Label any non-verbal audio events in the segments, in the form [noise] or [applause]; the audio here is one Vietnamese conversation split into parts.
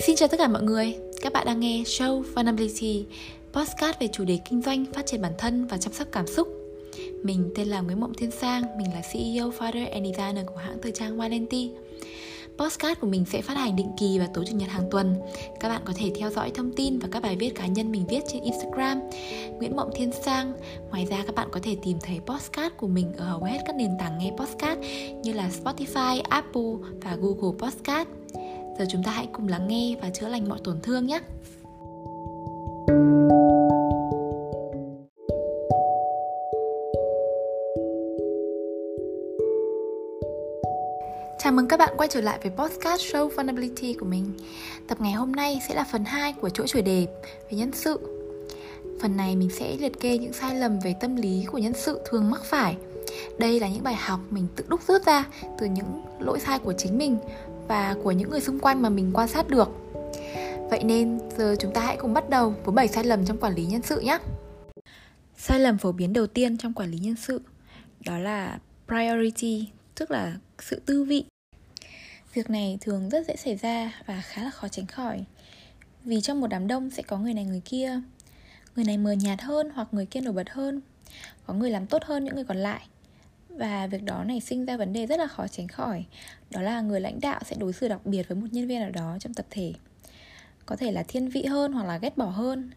Xin chào tất cả mọi người, các bạn đang nghe show Vulnerability, podcast về chủ đề kinh doanh, phát triển bản thân và chăm sóc cảm xúc. Mình tên là Nguyễn Mộng Thiên Sang, mình là CEO, founder and designer của hãng thời trang Valenti. Podcast của mình sẽ phát hành định kỳ vào tối chủ nhật hàng tuần. Các bạn có thể theo dõi thông tin và các bài viết cá nhân mình viết trên Instagram Nguyễn Mộng Thiên Sang. Ngoài ra các bạn có thể tìm thấy podcast của mình ở hầu hết các nền tảng nghe podcast như là Spotify, Apple và Google Podcast. Giờ chúng ta hãy cùng lắng nghe và chữa lành mọi tổn thương nhé. Chào mừng các bạn quay trở lại với podcast show Vulnerability của mình. Tập ngày hôm nay sẽ là phần 2 của chuỗi chủ đề về nhân sự. Phần này mình sẽ liệt kê những sai lầm về tâm lý của nhân sự thường mắc phải. Đây là những bài học mình tự đúc rút ra từ những lỗi sai của chính mình và của những người xung quanh mà mình quan sát được. Vậy nên giờ chúng ta hãy cùng bắt đầu với 7 sai lầm trong quản lý nhân sự nhé. Sai lầm phổ biến đầu tiên trong quản lý nhân sự đó là priority, tức là sự tư vị. Việc này thường rất dễ xảy ra và khá là khó tránh khỏi. Vì trong một đám đông sẽ có người này người kia. Người này mờ nhạt hơn hoặc người kia nổi bật hơn. Có người làm tốt hơn những người còn lại và việc đó này sinh ra vấn đề rất là khó tránh khỏi. Đó là người lãnh đạo sẽ đối xử đặc biệt với một nhân viên nào đó trong tập thể. Có thể là thiên vị hơn hoặc là ghét bỏ hơn.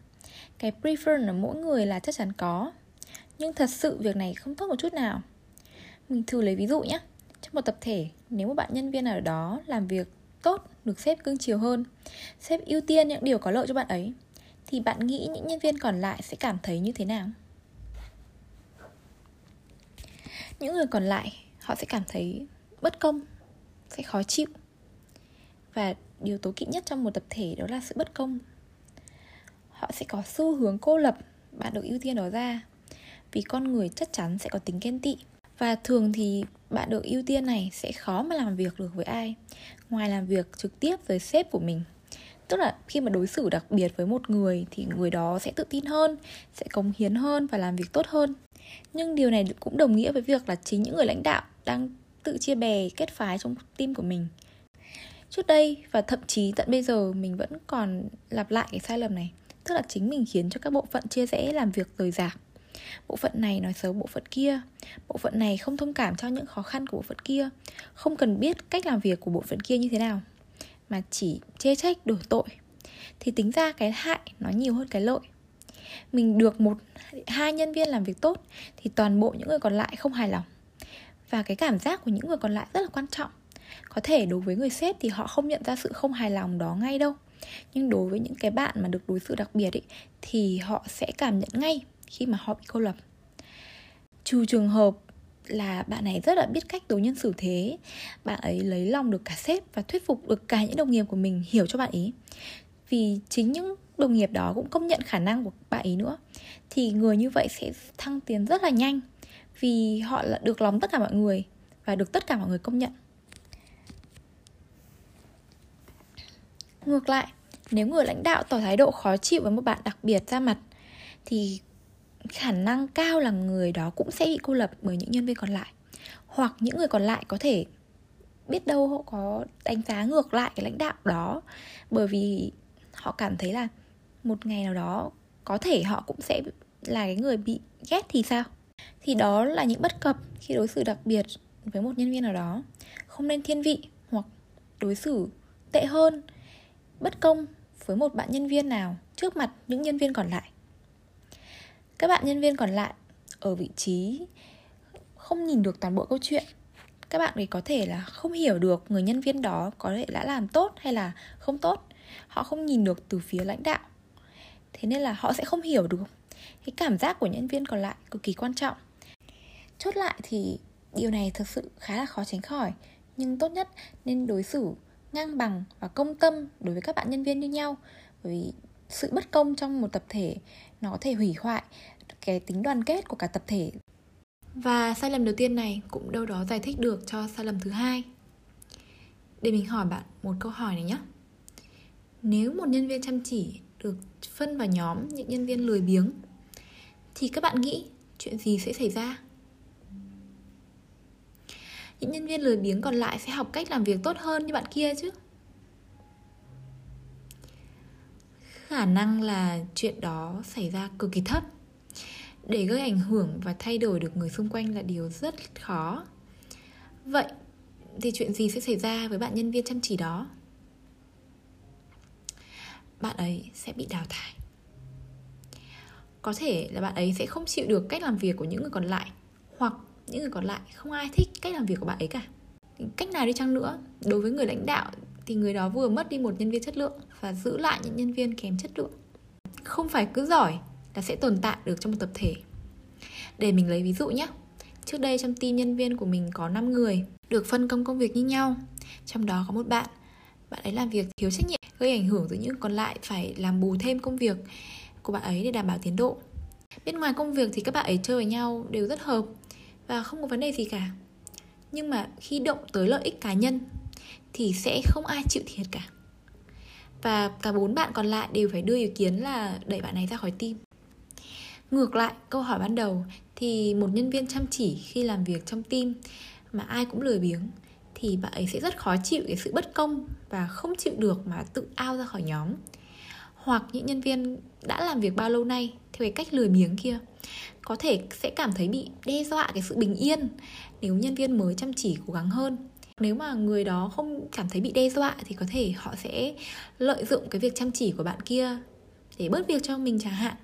Cái prefer ở mỗi người là chắc chắn có. Nhưng thật sự việc này không tốt một chút nào. Mình thử lấy ví dụ nhé. Trong một tập thể, nếu một bạn nhân viên nào đó làm việc tốt, được sếp cưng chiều hơn, sếp ưu tiên những điều có lợi cho bạn ấy, thì bạn nghĩ những nhân viên còn lại sẽ cảm thấy như thế nào? Những người còn lại, họ sẽ cảm thấy bất công, sẽ khó chịu. Và điều tố kỵ nhất trong một tập thể đó là sự bất công. Họ sẽ có xu hướng cô lập, bạn được ưu tiên đó ra, vì con người chắc chắn sẽ có tính ghen tị. Và thường thì bạn được ưu tiên này sẽ khó mà làm việc được với ai, ngoài làm việc trực tiếp với sếp của mình. Tức là khi mà đối xử đặc biệt với một người thì người đó sẽ tự tin hơn, sẽ cống hiến hơn và làm việc tốt hơn nhưng điều này cũng đồng nghĩa với việc là chính những người lãnh đạo đang tự chia bè, kết phái trong team của mình. Trước đây và thậm chí tận bây giờ, mình vẫn còn lặp lại cái sai lầm này. Tức là chính mình khiến cho các bộ phận chia rẽ làm việc rời rạc. Bộ phận này nói xấu bộ phận kia. Bộ phận này không thông cảm cho những khó khăn của bộ phận kia. Không cần biết cách làm việc của bộ phận kia như thế nào. Mà chỉ chê trách đổ tội. Thì tính ra cái hại nó nhiều hơn cái lợi mình được một hai nhân viên làm việc tốt thì toàn bộ những người còn lại không hài lòng. Và cái cảm giác của những người còn lại rất là quan trọng. Có thể đối với người sếp thì họ không nhận ra sự không hài lòng đó ngay đâu. Nhưng đối với những cái bạn mà được đối xử đặc biệt ấy, thì họ sẽ cảm nhận ngay khi mà họ bị cô lập. Trừ trường hợp là bạn này rất là biết cách đối nhân xử thế bạn ấy lấy lòng được cả sếp và thuyết phục được cả những đồng nghiệp của mình hiểu cho bạn ý vì chính những đồng nghiệp đó cũng công nhận khả năng của bạn ấy nữa. Thì người như vậy sẽ thăng tiến rất là nhanh. Vì họ là được lòng tất cả mọi người và được tất cả mọi người công nhận. Ngược lại, nếu người lãnh đạo tỏ thái độ khó chịu với một bạn đặc biệt ra mặt, thì khả năng cao là người đó cũng sẽ bị cô lập bởi những nhân viên còn lại. Hoặc những người còn lại có thể biết đâu họ có đánh giá ngược lại cái lãnh đạo đó. Bởi vì họ cảm thấy là một ngày nào đó có thể họ cũng sẽ là cái người bị ghét thì sao? Thì đó là những bất cập khi đối xử đặc biệt với một nhân viên nào đó. Không nên thiên vị hoặc đối xử tệ hơn, bất công với một bạn nhân viên nào trước mặt những nhân viên còn lại. Các bạn nhân viên còn lại ở vị trí không nhìn được toàn bộ câu chuyện. Các bạn ấy có thể là không hiểu được người nhân viên đó có thể đã làm tốt hay là không tốt họ không nhìn được từ phía lãnh đạo. Thế nên là họ sẽ không hiểu được cái cảm giác của nhân viên còn lại cực kỳ quan trọng. Chốt lại thì điều này thực sự khá là khó tránh khỏi. Nhưng tốt nhất nên đối xử ngang bằng và công tâm đối với các bạn nhân viên như nhau. Bởi vì sự bất công trong một tập thể, nó có thể hủy hoại cái tính đoàn kết của cả tập thể. Và sai lầm đầu tiên này cũng đâu đó giải thích được cho sai lầm thứ hai. Để mình hỏi bạn một câu hỏi này nhé nếu một nhân viên chăm chỉ được phân vào nhóm những nhân viên lười biếng, thì các bạn nghĩ chuyện gì sẽ xảy ra? Những nhân viên lười biếng còn lại sẽ học cách làm việc tốt hơn như bạn kia chứ? Khả năng là chuyện đó xảy ra cực kỳ thấp. Để gây ảnh hưởng và thay đổi được người xung quanh là điều rất khó. Vậy thì chuyện gì sẽ xảy ra với bạn nhân viên chăm chỉ đó? Bạn ấy sẽ bị đào thải. Có thể là bạn ấy sẽ không chịu được cách làm việc của những người còn lại, hoặc những người còn lại không ai thích cách làm việc của bạn ấy cả. Cách nào đi chăng nữa, đối với người lãnh đạo thì người đó vừa mất đi một nhân viên chất lượng và giữ lại những nhân viên kém chất lượng. Không phải cứ giỏi là sẽ tồn tại được trong một tập thể. Để mình lấy ví dụ nhé. Trước đây trong team nhân viên của mình có 5 người, được phân công công việc như nhau. Trong đó có một bạn bạn ấy làm việc thiếu trách nhiệm gây ảnh hưởng tới những còn lại phải làm bù thêm công việc của bạn ấy để đảm bảo tiến độ. Bên ngoài công việc thì các bạn ấy chơi với nhau đều rất hợp và không có vấn đề gì cả. Nhưng mà khi động tới lợi ích cá nhân thì sẽ không ai chịu thiệt cả. Và cả bốn bạn còn lại đều phải đưa ý kiến là đẩy bạn này ra khỏi team. Ngược lại, câu hỏi ban đầu thì một nhân viên chăm chỉ khi làm việc trong team mà ai cũng lười biếng thì bạn ấy sẽ rất khó chịu cái sự bất công và không chịu được mà tự ao ra khỏi nhóm. Hoặc những nhân viên đã làm việc bao lâu nay theo cái cách lười biếng kia, có thể sẽ cảm thấy bị đe dọa cái sự bình yên nếu nhân viên mới chăm chỉ cố gắng hơn. Nếu mà người đó không cảm thấy bị đe dọa thì có thể họ sẽ lợi dụng cái việc chăm chỉ của bạn kia để bớt việc cho mình chẳng hạn.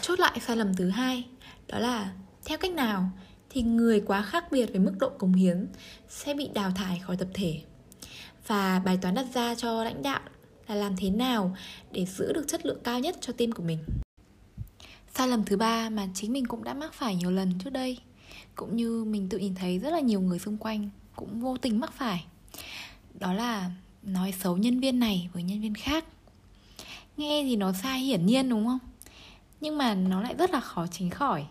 Chốt lại sai lầm thứ hai, đó là theo cách nào thì người quá khác biệt về mức độ cống hiến sẽ bị đào thải khỏi tập thể. Và bài toán đặt ra cho lãnh đạo là làm thế nào để giữ được chất lượng cao nhất cho team của mình. Sai lầm thứ ba mà chính mình cũng đã mắc phải nhiều lần trước đây, cũng như mình tự nhìn thấy rất là nhiều người xung quanh cũng vô tình mắc phải, đó là nói xấu nhân viên này với nhân viên khác. Nghe thì nó sai hiển nhiên, đúng không? Nhưng mà nó lại rất là khó tránh khỏi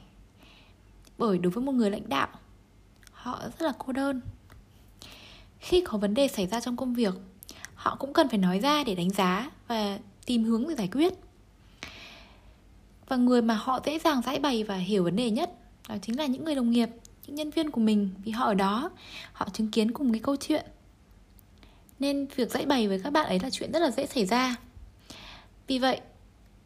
bởi đối với một người lãnh đạo, họ rất là cô đơn. Khi có vấn đề xảy ra trong công việc, họ cũng cần phải nói ra để đánh giá và tìm hướng để giải quyết. Và người mà họ dễ dàng giải bày và hiểu vấn đề nhất đó chính là những người đồng nghiệp, những nhân viên của mình. Vì họ ở đó, họ chứng kiến cùng cái câu chuyện. Nên việc dạy bày với các bạn ấy là chuyện rất là dễ xảy ra. Vì vậy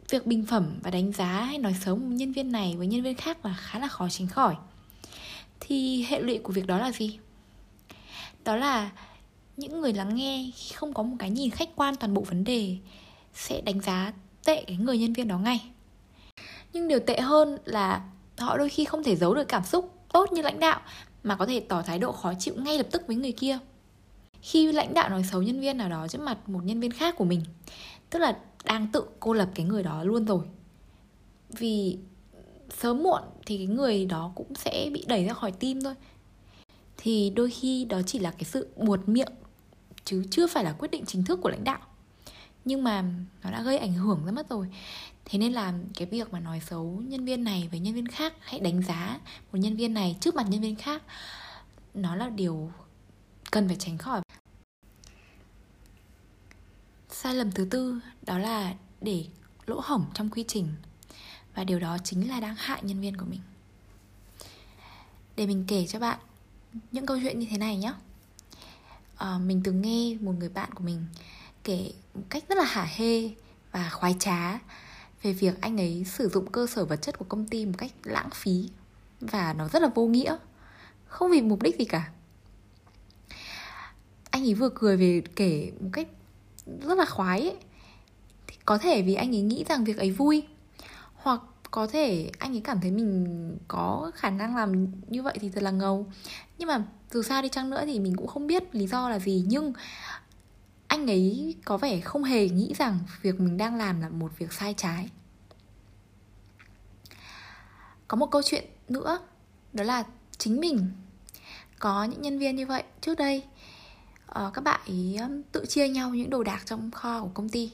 việc bình phẩm và đánh giá hay nói xấu một nhân viên này với nhân viên khác là khá là khó tránh khỏi. Thì hệ lụy của việc đó là gì? Đó là những người lắng nghe khi không có một cái nhìn khách quan toàn bộ vấn đề sẽ đánh giá tệ cái người nhân viên đó ngay. Nhưng điều tệ hơn là họ đôi khi không thể giấu được cảm xúc tốt như lãnh đạo mà có thể tỏ thái độ khó chịu ngay lập tức với người kia. Khi lãnh đạo nói xấu nhân viên nào đó trước mặt một nhân viên khác của mình tức là đang tự cô lập cái người đó luôn rồi. Vì sớm muộn thì cái người đó cũng sẽ bị đẩy ra khỏi tim thôi. Thì đôi khi đó chỉ là cái sự buột miệng, chứ chưa phải là quyết định chính thức của lãnh đạo. Nhưng mà nó đã gây ảnh hưởng ra mất rồi. Thế nên là cái việc mà nói xấu nhân viên này với nhân viên khác, hãy đánh giá một nhân viên này trước mặt nhân viên khác, nó là điều cần phải tránh khỏi sai lầm thứ tư đó là để lỗ hổng trong quy trình. Và điều đó chính là đang hại nhân viên của mình. Để mình kể cho bạn những câu chuyện như thế này nhé. À, mình từng nghe một người bạn của mình kể một cách rất là hả hê và khoái trá về việc anh ấy sử dụng cơ sở vật chất của công ty một cách lãng phí và nó rất là vô nghĩa không vì mục đích gì cả. Anh ấy vừa cười về kể một cách rất là khoái ấy. Thì có thể vì anh ấy nghĩ rằng việc ấy vui, hoặc có thể anh ấy cảm thấy mình có khả năng làm như vậy thì thật là ngầu. Nhưng mà dù sao đi chăng nữa thì mình cũng không biết lý do là gì. Nhưng anh ấy có vẻ không hề nghĩ rằng việc mình đang làm là một việc sai trái. Có một câu chuyện nữa, đó là chính mình. Có những nhân viên như vậy trước đây uh, các bạn ấy um, tự chia nhau những đồ đạc trong kho của công ty.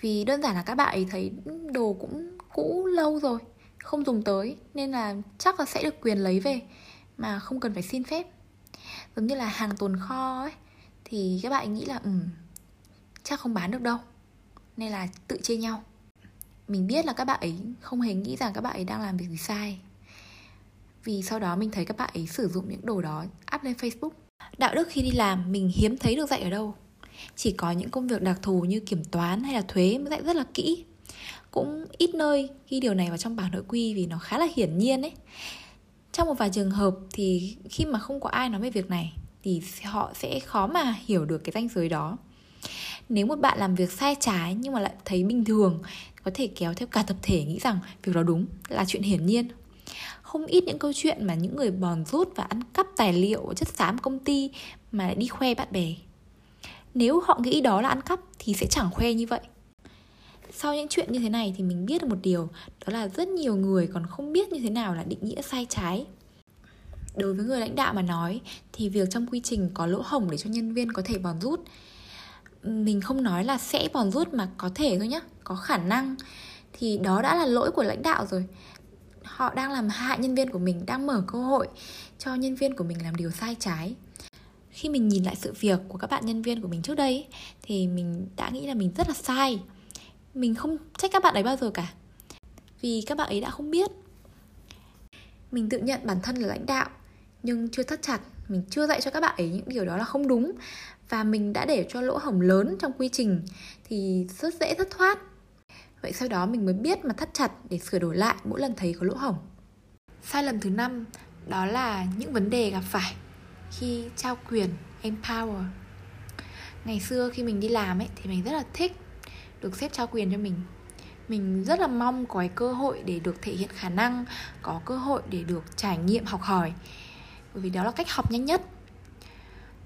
Vì đơn giản là các bạn ấy thấy đồ cũng cũ lâu rồi không dùng tới nên là chắc là sẽ được quyền lấy về mà không cần phải xin phép. Giống như là hàng tồn kho ấy thì các bạn nghĩ là ừ chắc không bán được đâu nên là tự chia nhau. Mình biết là các bạn ấy không hề nghĩ rằng các bạn ấy đang làm việc gì sai. Vì sau đó mình thấy các bạn ấy sử dụng những đồ đó up lên facebook đạo đức khi đi làm, mình hiếm thấy được dạy ở đâu. Chỉ có những công việc đặc thù như kiểm toán hay là thuế mới dạy rất là kỹ. Cũng ít nơi ghi điều này vào trong bảng nội quy vì nó khá là hiển nhiên ấy. Trong một vài trường hợp thì khi mà không có ai nói về việc này, thì họ sẽ khó mà hiểu được cái ranh giới đó. Nếu một bạn làm việc sai trái nhưng mà lại thấy bình thường, có thể kéo theo cả tập thể nghĩ rằng việc đó đúng là chuyện hiển nhiên không ít những câu chuyện mà những người bòn rút và ăn cắp tài liệu chất xám công ty mà lại đi khoe bạn bè. Nếu họ nghĩ đó là ăn cắp thì sẽ chẳng khoe như vậy. Sau những chuyện như thế này thì mình biết được một điều, đó là rất nhiều người còn không biết như thế nào là định nghĩa sai trái. Đối với người lãnh đạo mà nói, thì việc trong quy trình có lỗ hổng để cho nhân viên có thể bòn rút, mình không nói là sẽ bòn rút mà có thể thôi nhé có khả năng, thì đó đã là lỗi của lãnh đạo rồi họ đang làm hại nhân viên của mình, đang mở cơ hội cho nhân viên của mình làm điều sai trái. Khi mình nhìn lại sự việc của các bạn nhân viên của mình trước đây, thì mình đã nghĩ là mình rất là sai. Mình không trách các bạn ấy bao giờ cả, vì các bạn ấy đã không biết. Mình tự nhận bản thân là lãnh đạo, nhưng chưa thắt chặt, mình chưa dạy cho các bạn ấy những điều đó là không đúng. Và mình đã để cho lỗ hổng lớn trong quy trình, thì rất dễ thất thoát vậy sau đó mình mới biết mà thắt chặt để sửa đổi lại mỗi lần thấy có lỗ hổng. Sai lầm thứ năm, đó là những vấn đề gặp phải khi trao quyền, empower. Ngày xưa khi mình đi làm ấy, thì mình rất là thích được sếp trao quyền cho mình. Mình rất là mong có cái cơ hội để được thể hiện khả năng, có cơ hội để được trải nghiệm, học hỏi. Bởi vì đó là cách học nhanh nhất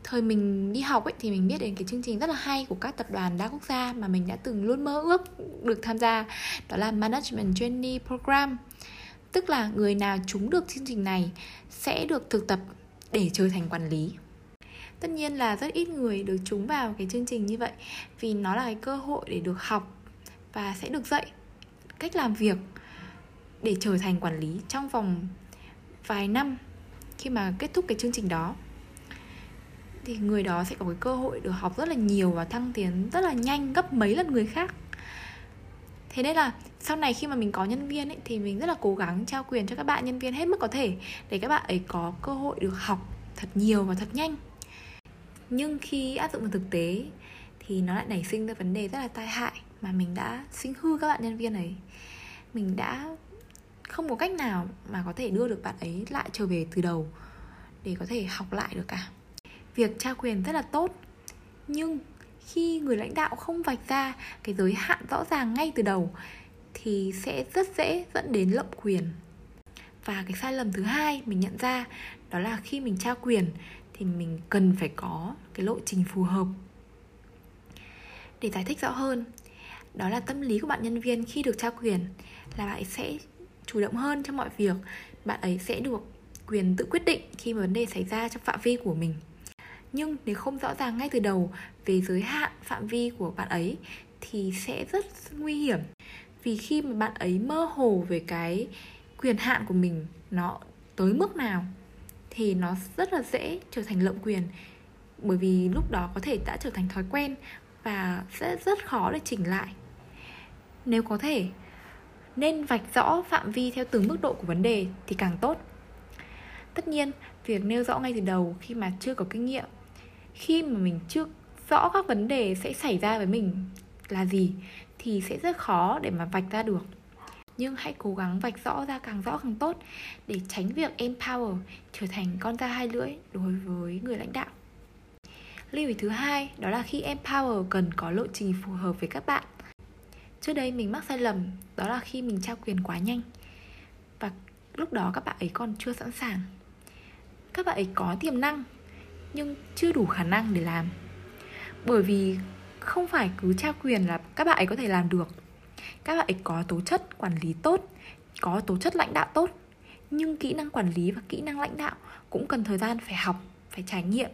thời mình đi học ấy, thì mình biết đến cái chương trình rất là hay của các tập đoàn đa quốc gia mà mình đã từng luôn mơ ước được tham gia, đó là Management Trainee Program. Tức là người nào trúng được chương trình này sẽ được thực tập để trở thành quản lý. Tất nhiên là rất ít người được trúng vào cái chương trình như vậy vì nó là cái cơ hội để được học và sẽ được dạy cách làm việc để trở thành quản lý trong vòng vài năm khi mà kết thúc cái chương trình đó thì người đó sẽ có cái cơ hội được học rất là nhiều và thăng tiến rất là nhanh gấp mấy lần người khác. Thế nên là sau này khi mà mình có nhân viên ấy, thì mình rất là cố gắng trao quyền cho các bạn nhân viên hết mức có thể để các bạn ấy có cơ hội được học thật nhiều và thật nhanh. Nhưng khi áp dụng vào thực tế thì nó lại nảy sinh ra vấn đề rất là tai hại mà mình đã sinh hư các bạn nhân viên ấy. Mình đã không có cách nào mà có thể đưa được bạn ấy lại trở về từ đầu để có thể học lại được cả việc trao quyền rất là tốt. Nhưng khi người lãnh đạo không vạch ra cái giới hạn rõ ràng ngay từ đầu, thì sẽ rất dễ dẫn đến lộng quyền. Và cái sai lầm thứ hai mình nhận ra, đó là khi mình trao quyền thì mình cần phải có cái lộ trình phù hợp. Để giải thích rõ hơn, đó là tâm lý của bạn nhân viên khi được trao quyền là bạn ấy sẽ chủ động hơn trong mọi việc, bạn ấy sẽ được quyền tự quyết định khi mà vấn đề xảy ra trong phạm vi của mình nhưng nếu không rõ ràng ngay từ đầu về giới hạn phạm vi của bạn ấy thì sẽ rất nguy hiểm. Vì khi mà bạn ấy mơ hồ về cái quyền hạn của mình nó tới mức nào thì nó rất là dễ trở thành lộng quyền. Bởi vì lúc đó có thể đã trở thành thói quen và sẽ rất khó để chỉnh lại. Nếu có thể, nên vạch rõ phạm vi theo từng mức độ của vấn đề thì càng tốt. Tất nhiên, việc nêu rõ ngay từ đầu khi mà chưa có kinh nghiệm khi mà mình chưa rõ các vấn đề sẽ xảy ra với mình là gì, thì sẽ rất khó để mà vạch ra được. Nhưng hãy cố gắng vạch rõ ra càng rõ càng tốt để tránh việc empower trở thành con da hai lưỡi đối với người lãnh đạo. Lưu ý thứ hai, đó là khi empower cần có lộ trình phù hợp với các bạn. Trước đây mình mắc sai lầm, đó là khi mình trao quyền quá nhanh. Và lúc đó các bạn ấy còn chưa sẵn sàng. Các bạn ấy có tiềm năng nhưng chưa đủ khả năng để làm. Bởi vì không phải cứ trao quyền là các bạn ấy có thể làm được. Các bạn ấy có tố chất quản lý tốt, có tố chất lãnh đạo tốt, nhưng kỹ năng quản lý và kỹ năng lãnh đạo cũng cần thời gian phải học, phải trải nghiệm.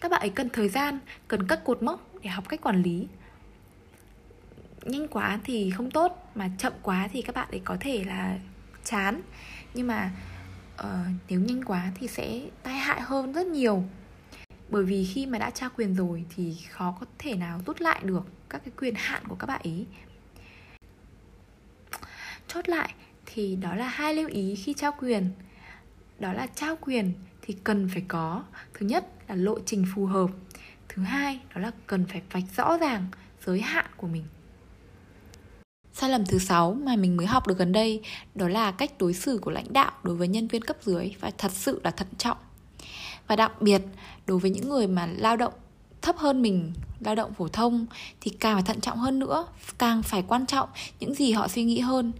Các bạn ấy cần thời gian, cần các cột mốc để học cách quản lý. Nhanh quá thì không tốt, mà chậm quá thì các bạn ấy có thể là chán. Nhưng mà uh, nếu nhanh quá thì sẽ tai hại hơn rất nhiều. Bởi vì khi mà đã trao quyền rồi thì khó có thể nào rút lại được các cái quyền hạn của các bạn ấy chốt lại thì đó là hai lưu ý khi trao quyền. Đó là trao quyền thì cần phải có thứ nhất là lộ trình phù hợp thứ hai đó là cần phải vạch rõ ràng giới hạn của mình sai lầm thứ sáu mà mình mới học được gần đây đó là cách đối xử của lãnh đạo đối với nhân viên cấp dưới và thật sự là thận trọng. Và đặc biệt đối với những người mà lao động thấp hơn mình lao động phổ thông thì càng phải thận trọng hơn nữa càng phải quan trọng những gì họ suy nghĩ hơn.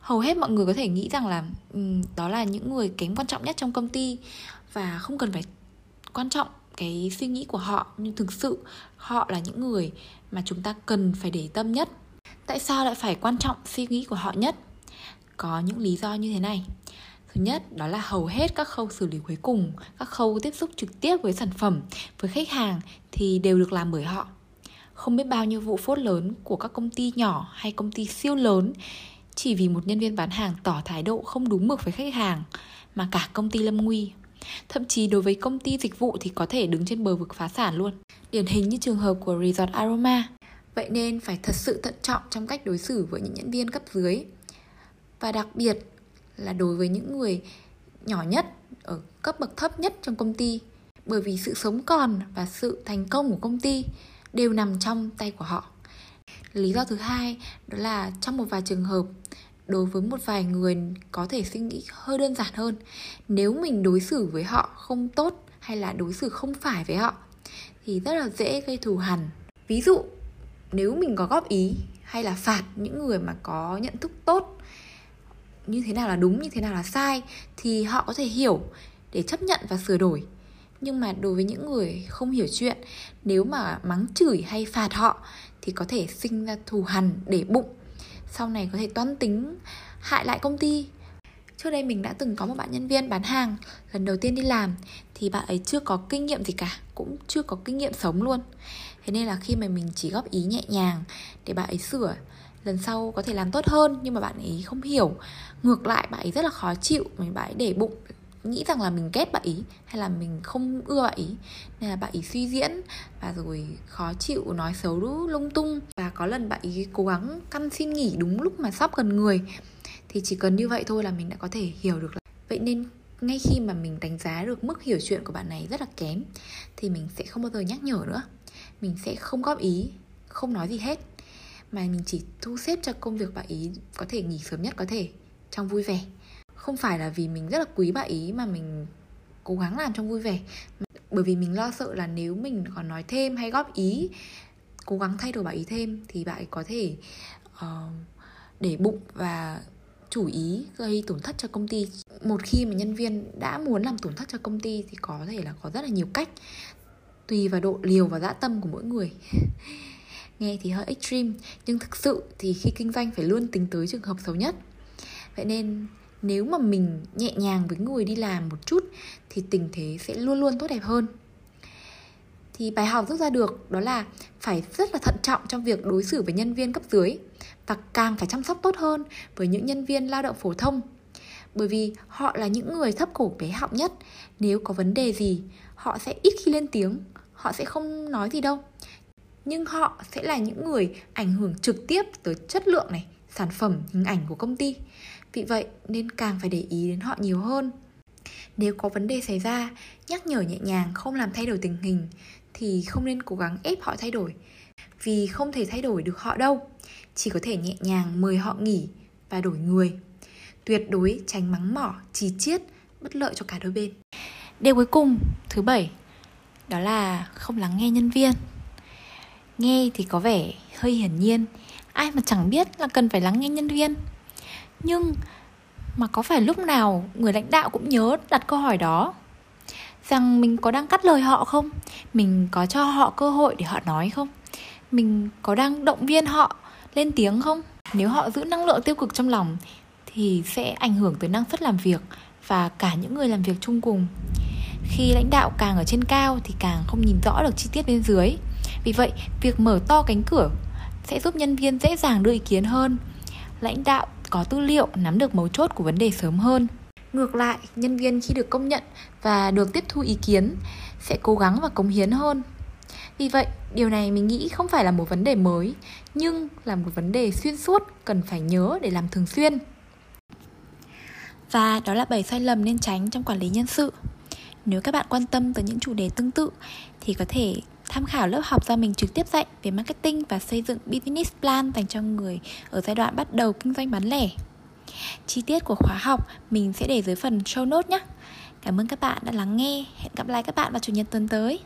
Hầu hết mọi người có thể nghĩ rằng là um, đó là những người kém quan trọng nhất trong công ty và không cần phải quan trọng cái suy nghĩ của họ. Nhưng thực sự họ là những người mà chúng ta cần phải để tâm nhất tại sao lại phải quan trọng suy nghĩ của họ nhất? Có những lý do như thế này. Thứ nhất, đó là hầu hết các khâu xử lý cuối cùng, các khâu tiếp xúc trực tiếp với sản phẩm, với khách hàng thì đều được làm bởi họ. Không biết bao nhiêu vụ phốt lớn của các công ty nhỏ hay công ty siêu lớn chỉ vì một nhân viên bán hàng tỏ thái độ không đúng mực với khách hàng, mà cả công ty lâm nguy. Thậm chí đối với công ty dịch vụ thì có thể đứng trên bờ vực phá sản luôn. Điển hình như trường hợp của Resort Aroma vậy nên phải thật sự thận trọng trong cách đối xử với những nhân viên cấp dưới. Và đặc biệt là đối với những người nhỏ nhất, ở cấp bậc thấp nhất trong công ty. Bởi vì sự sống còn và sự thành công của công ty đều nằm trong tay của họ. Lý do thứ hai đó là trong một vài trường hợp, đối với một vài người có thể suy nghĩ hơi đơn giản hơn, nếu mình đối xử với họ không tốt hay là đối xử không phải với họ thì rất là dễ gây thù hằn ví dụ nếu mình có góp ý hay là phạt những người mà có nhận thức tốt như thế nào là đúng, như thế nào là sai thì họ có thể hiểu để chấp nhận và sửa đổi. Nhưng mà đối với những người không hiểu chuyện, nếu mà mắng chửi hay phạt họ thì có thể sinh ra thù hằn để bụng, sau này có thể toan tính hại lại công ty. Trước đây mình đã từng có một bạn nhân viên bán hàng, lần đầu tiên đi làm thì bạn ấy chưa có kinh nghiệm gì cả, cũng chưa có kinh nghiệm sống luôn thế nên là khi mà mình chỉ góp ý nhẹ nhàng để bạn ấy sửa, lần sau có thể làm tốt hơn nhưng mà bạn ấy không hiểu. Ngược lại bạn ấy rất là khó chịu mình bạn ấy để bụng, nghĩ rằng là mình ghét bạn ý hay là mình không ưa bạn ý nên là bạn ý suy diễn và rồi khó chịu, nói xấu lung tung. Và có lần bạn ý cố gắng căn xin nghỉ đúng lúc mà sắp gần người. Thì chỉ cần như vậy thôi là mình đã có thể hiểu được là vậy nên ngay khi mà mình đánh giá được mức hiểu chuyện của bạn này rất là kém, thì mình sẽ không bao giờ nhắc nhở nữa mình sẽ không góp ý không nói gì hết. Mà mình chỉ thu xếp cho công việc bà ý có thể nghỉ sớm nhất có thể trong vui vẻ. Không phải là vì mình rất là quý bà ý mà mình cố gắng làm trong vui vẻ. Bởi vì mình lo sợ là nếu mình còn nói thêm hay góp ý cố gắng thay đổi bà ý thêm thì bạn ấy có thể uh, để bụng và chủ ý gây tổn thất cho công ty. Một khi mà nhân viên đã muốn làm tổn thất cho công ty thì có thể là có rất là nhiều cách tùy vào độ liều và dã tâm của mỗi người. [laughs] Nghe thì hơi extreme, nhưng thực sự thì khi kinh doanh phải luôn tính tới trường hợp xấu nhất. Vậy nên nếu mà mình nhẹ nhàng với người đi làm một chút thì tình thế sẽ luôn luôn tốt đẹp hơn. Thì bài học rút ra được đó là phải rất là thận trọng trong việc đối xử với nhân viên cấp dưới và càng phải chăm sóc tốt hơn với những nhân viên lao động phổ thông. Bởi vì họ là những người thấp cổ bé họng nhất, nếu có vấn đề gì, họ sẽ ít khi lên tiếng họ sẽ không nói gì đâu. Nhưng họ sẽ là những người ảnh hưởng trực tiếp tới chất lượng này, sản phẩm, hình ảnh của công ty. Vì vậy nên càng phải để ý đến họ nhiều hơn. Nếu có vấn đề xảy ra, nhắc nhở nhẹ nhàng không làm thay đổi tình hình thì không nên cố gắng ép họ thay đổi, vì không thể thay đổi được họ đâu. Chỉ có thể nhẹ nhàng mời họ nghỉ và đổi người. Tuyệt đối tránh mắng mỏ, chỉ chiết, bất lợi cho cả đôi bên. Điều cuối cùng, thứ bảy đó là không lắng nghe nhân viên. Nghe thì có vẻ hơi hiển nhiên. Ai mà chẳng biết là cần phải lắng nghe nhân viên. Nhưng mà có phải lúc nào người lãnh đạo cũng nhớ đặt câu hỏi đó? Rằng mình có đang cắt lời họ không? Mình có cho họ cơ hội để họ nói không? Mình có đang động viên họ lên tiếng không? Nếu họ giữ năng lượng tiêu cực trong lòng thì sẽ ảnh hưởng tới năng suất làm việc và cả những người làm việc chung cùng khi lãnh đạo càng ở trên cao thì càng không nhìn rõ được chi tiết bên dưới. Vì vậy, việc mở to cánh cửa sẽ giúp nhân viên dễ dàng đưa ý kiến hơn. Lãnh đạo có tư liệu nắm được mấu chốt của vấn đề sớm hơn. Ngược lại, nhân viên khi được công nhận và được tiếp thu ý kiến sẽ cố gắng và cống hiến hơn. Vì vậy, điều này mình nghĩ không phải là một vấn đề mới, nhưng là một vấn đề xuyên suốt cần phải nhớ để làm thường xuyên. Và đó là 7 sai lầm nên tránh trong quản lý nhân sự nếu các bạn quan tâm tới những chủ đề tương tự thì có thể tham khảo lớp học do mình trực tiếp dạy về marketing và xây dựng business plan dành cho người ở giai đoạn bắt đầu kinh doanh bán lẻ. Chi tiết của khóa học mình sẽ để dưới phần show note nhé. Cảm ơn các bạn đã lắng nghe. Hẹn gặp lại các bạn vào chủ nhật tuần tới.